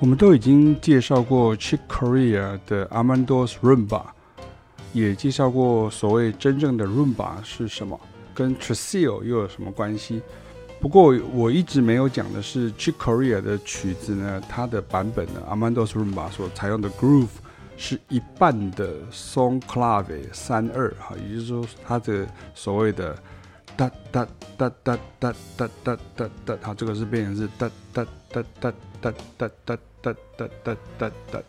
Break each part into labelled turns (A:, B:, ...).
A: 我们都已经介绍过 Chick Corea 的 Armando's Rumba，也介绍过所谓真正的 Rumba 是什么，跟 t r a s i l 又有什么关系？不过我一直没有讲的是 Chick Corea 的曲子呢，它的版本呢 Armando's Rumba 所采用的 groove 是一半的 son clave 三二哈，也就是说它的所谓的哒哒哒哒哒哒哒哒哒，好，这个是变成是哒哒哒哒哒哒哒。哒哒哒哒哒，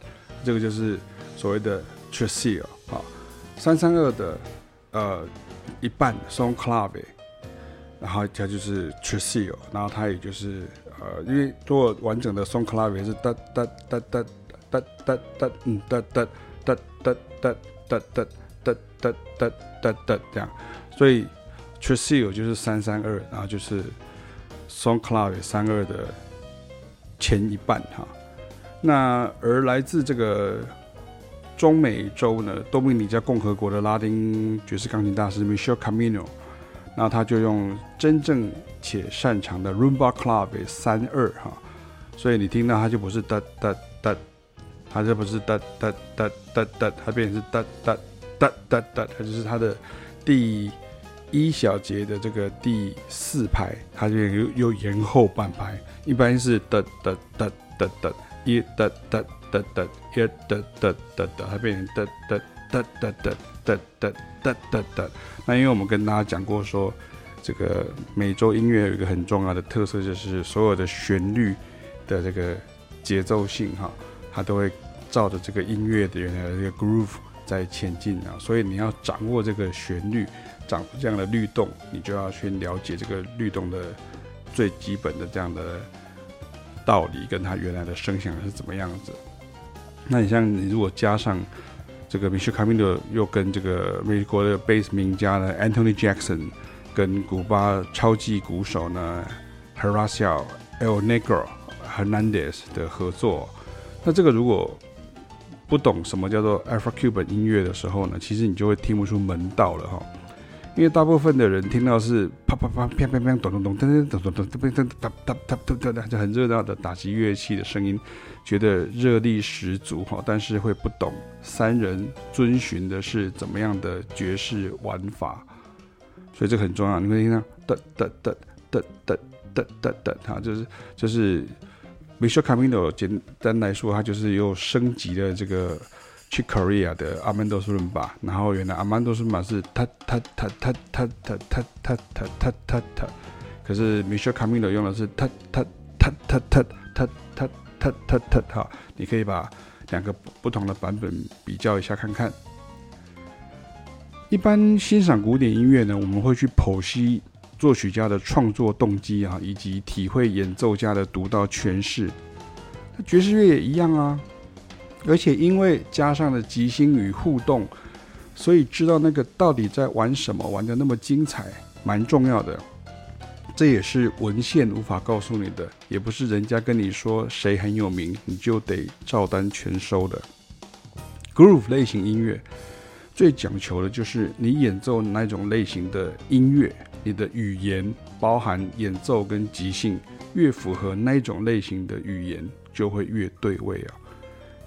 A: 这个就是所谓的 Tresillo 啊，三三二的呃一半 son clave，然后它就是 Tresillo，然后它也就是呃，因为做完整的 son clave 是哒哒哒哒哒哒哒嗯哒哒哒哒哒哒哒哒哒哒哒哒这样，所以 Tresillo 就是三三二，然后就是 song club 三二的前一半哈。那而来自这个中美洲呢，多米尼加共和国的拉丁爵士钢琴大师 Michel Camino，那他就用真正且擅长的 Rumba club 三二哈，所以你听到他就不是哒哒哒，它这不是哒哒哒哒哒，它变成是哒哒哒哒哒，它就是它的第一小节的这个第四拍，它就又又延后半拍，一般是哒哒哒哒哒。一哒哒哒哒，一哒哒哒哒，它变成哒哒哒哒哒哒哒哒哒哒。那因为我们跟大家讲过说，这个美洲音乐有一个很重要的特色，就是所有的旋律的这个节奏性哈，它都会照着这个音乐的原来的这个 groove 在前进啊。所以你要掌握这个旋律，掌握这样的律动，你就要去了解这个律动的最基本的这样的。道理跟它原来的声响是怎么样子？那你像你如果加上这个 Michel Camino 又跟这个美国的贝斯名家呢 Anthony Jackson，跟古巴超级鼓手呢 Horacio El Negro Hernandez 的合作，那这个如果不懂什么叫做 Afro-Cuban 音乐的时候呢，其实你就会听不出门道了哈。因为大部分的人听到是啪啪啪、啪啪啪、咚咚咚、噔噔咚咚咚、噔噔哒哒哒哒哒，就很热闹的打击乐器的声音，觉得热力十足哈，但是会不懂三人遵循的是怎么样的爵士玩法，所以这个很重要。你会听到噔噔噔噔噔噔噔噔，哈，就是就是 Michel Camino 简单来说，它就是又升级了这个。去 Korea 的 Armando's Rumba，然后原来 Armando's Rumba 是他他他他他他他他他他他，可是 Michel Camino 用的是他他他他他他他他他他哈，你可以把两个不同的版本比较一下看看。一般欣赏古典音乐呢，我们会去剖析作曲家的创作动机啊，以及体会演奏家的独到诠释。那爵士乐也一样啊。而且因为加上了即兴与互动，所以知道那个到底在玩什么，玩得那么精彩，蛮重要的。这也是文献无法告诉你的，也不是人家跟你说谁很有名，你就得照单全收的。Groove 类型音乐最讲求的就是你演奏哪种类型的音乐，你的语言包含演奏跟即兴，越符合那种类型的语言，就会越对位啊。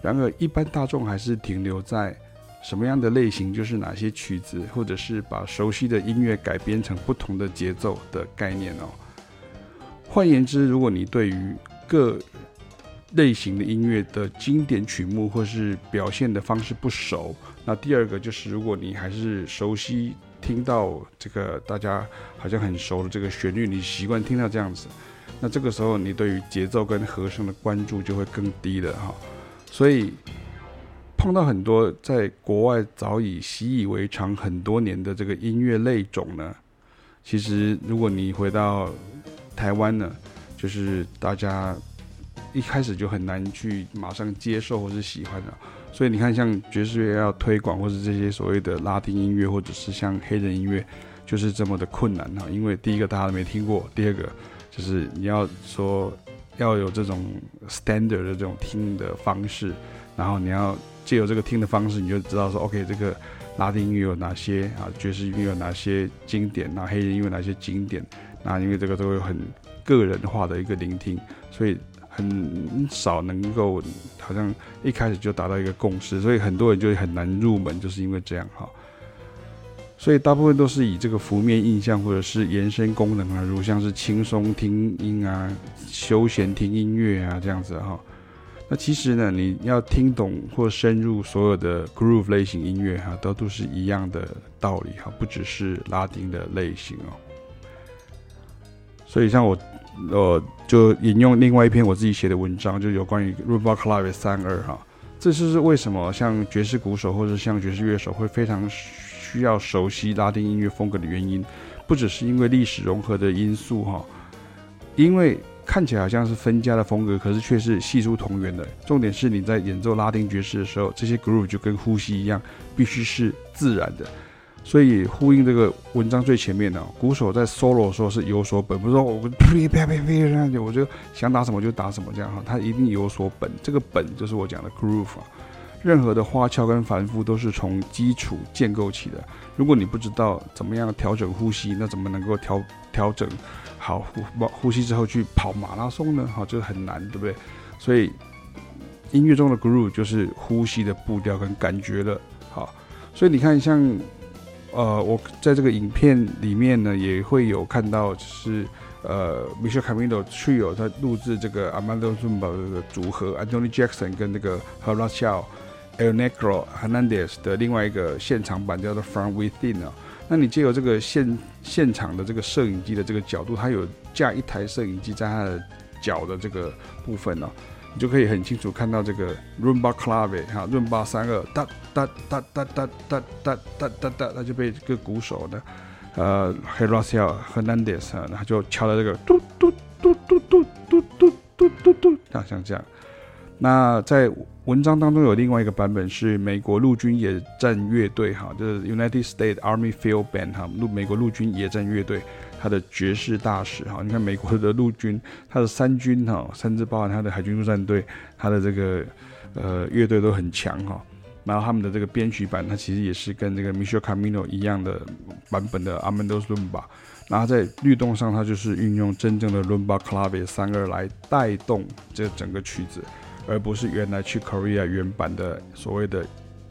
A: 然而，一般大众还是停留在什么样的类型，就是哪些曲子，或者是把熟悉的音乐改编成不同的节奏的概念哦。换言之，如果你对于各类型的音乐的经典曲目或是表现的方式不熟，那第二个就是，如果你还是熟悉听到这个大家好像很熟的这个旋律，你习惯听到这样子，那这个时候你对于节奏跟和声的关注就会更低了哈。所以碰到很多在国外早已习以为常很多年的这个音乐类种呢，其实如果你回到台湾呢，就是大家一开始就很难去马上接受或是喜欢的。所以你看，像爵士乐要推广，或是这些所谓的拉丁音乐，或者是像黑人音乐，就是这么的困难哈。因为第一个大家都没听过，第二个就是你要说。要有这种 standard 的这种听的方式，然后你要借由这个听的方式，你就知道说，OK，这个拉丁音乐有哪些啊，爵士音乐有哪些经典，那黑人音乐哪些经典，那因为这个都有很个人化的一个聆听，所以很少能够好像一开始就达到一个共识，所以很多人就很难入门，就是因为这样哈。所以大部分都是以这个负面印象或者是延伸功能啊，如像是轻松听音啊、休闲听音乐啊这样子哈。那其实呢，你要听懂或深入所有的 groove 类型音乐哈，都都是一样的道理哈，不只是拉丁的类型哦。所以像我，呃，就引用另外一篇我自己写的文章，就有关于 Rumba Clave 三二哈，这就是为什么像爵士鼓手或者像爵士乐手会非常需要熟悉拉丁音乐风格的原因，不只是因为历史融合的因素哈，因为。看起来好像是分家的风格，可是却是系出同源的。重点是你在演奏拉丁爵士的时候，这些 groove 就跟呼吸一样，必须是自然的。所以呼应这个文章最前面的，鼓手在 solo 的时候是有所本，不是说我呸呸呸呸这样子，我就想打什么就打什么这样哈，他一定有所本。这个本就是我讲的 groove 啊。任何的花俏跟繁复都是从基础建构起的。如果你不知道怎么样调整呼吸，那怎么能够调调整？好呼呼吸之后去跑马拉松呢？好，这个很难，对不对？所以音乐中的 groove 就是呼吸的步调跟感觉了。好，所以你看，像呃，我在这个影片里面呢，也会有看到，就是呃，Michele Camilo Trio 他录制这个 Armando Zumba 的组合，Anthony Jackson 跟那个 Horacio El Negro Hernandez 的另外一个现场版叫做 From Within 啊。那你借由这个现现场的这个摄影机的这个角度，它有架一台摄影机在它的脚的这个部分哦，就可以很清楚看到这个 Rumba Clave 哈，Rumba 三二哒哒哒哒哒哒哒哒哒哒，它就被这个鼓手的呃 Horacio Hernandez 啊，他就敲了这个嘟嘟嘟嘟嘟嘟嘟嘟嘟嘟，像像这样。那在文章当中有另外一个版本是美国陆军野战乐队哈，就是 United States Army Field Band 哈，陆美国陆军野战乐队，它的爵士大使哈，你看美国的陆军，它的三军哈，甚至包含它的海军陆战队，它的这个呃乐队都很强哈。然后他们的这个编曲版，它其实也是跟这个 Michel Camino 一样的版本的 Armando Rumba。然后在律动上，它就是运用真正的 Rumba Clave 三二来带动这整个曲子。而不是原来去 Korea 原版的所谓的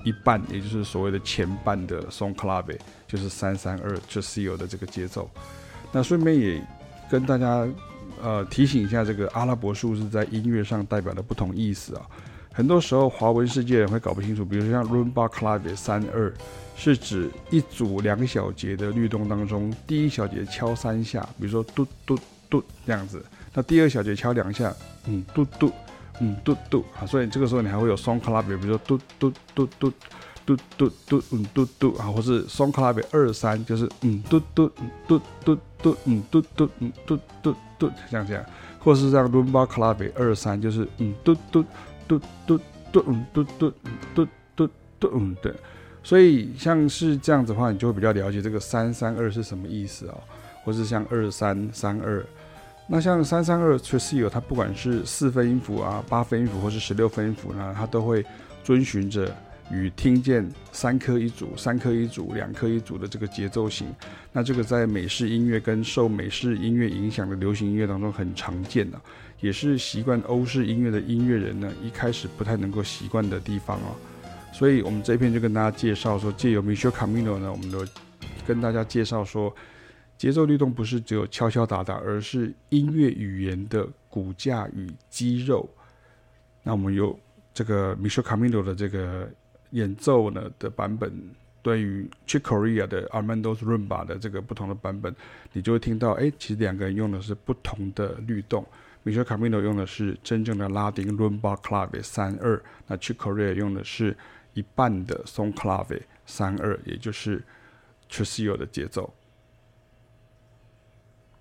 A: 一半，也就是所谓的前半的 Song Clave，就是三三二 Tresillo 的这个节奏。那顺便也跟大家呃提醒一下，这个阿拉伯数字在音乐上代表的不同意思啊。很多时候华文世界人会搞不清楚，比如说像 Rumba Clave 三二，是指一组两小节的律动当中，第一小节敲三下，比如说嘟嘟嘟这样子，那第二小节敲两下，嗯，嘟嘟。嗯，嘟嘟啊，所以这个时候你还会有 Son Clave，比如说嘟嘟嘟嘟嘟嘟嘟嘟嗯嘟嘟啊，或是 Son Clave 二三，就是嗯嘟嘟嗯嘟嘟嘟嗯嘟嘟嗯嘟嘟嘟这样这样，或是这样 Rumba Clave 二三，就是嗯嘟嘟嘟嘟嘟嗯嘟嘟嘟嘟嘟嗯对，所以像是这样子的话，你就会比较了解这个三三二是什么意思啊，或是像二三三二。那像三三二 Tresillo，它不管是四分音符啊、八分音符或是十六分音符呢，它都会遵循着与听见三颗一组、三颗一组、两颗一组的这个节奏型。那这个在美式音乐跟受美式音乐影响的流行音乐当中很常见的，也是习惯欧式音乐的音乐人呢一开始不太能够习惯的地方哦。所以我们这一篇就跟大家介绍说，借由 Michel Camino 呢，我们都跟大家介绍说。节奏律动不是只有敲敲打打，而是音乐语言的骨架与肌肉。那我们有这个 Michel Camino 的这个演奏呢的版本，对于 Chick Corea 的 Armando's Rumba 的这个不同的版本，你就会听到，哎，其实两个人用的是不同的律动。Michel Camino 用的是真正的拉丁 Rumba Clave 三二，那 Chick Corea 用的是一半的 Son Clave 三二，也就是 Tresillo 的节奏。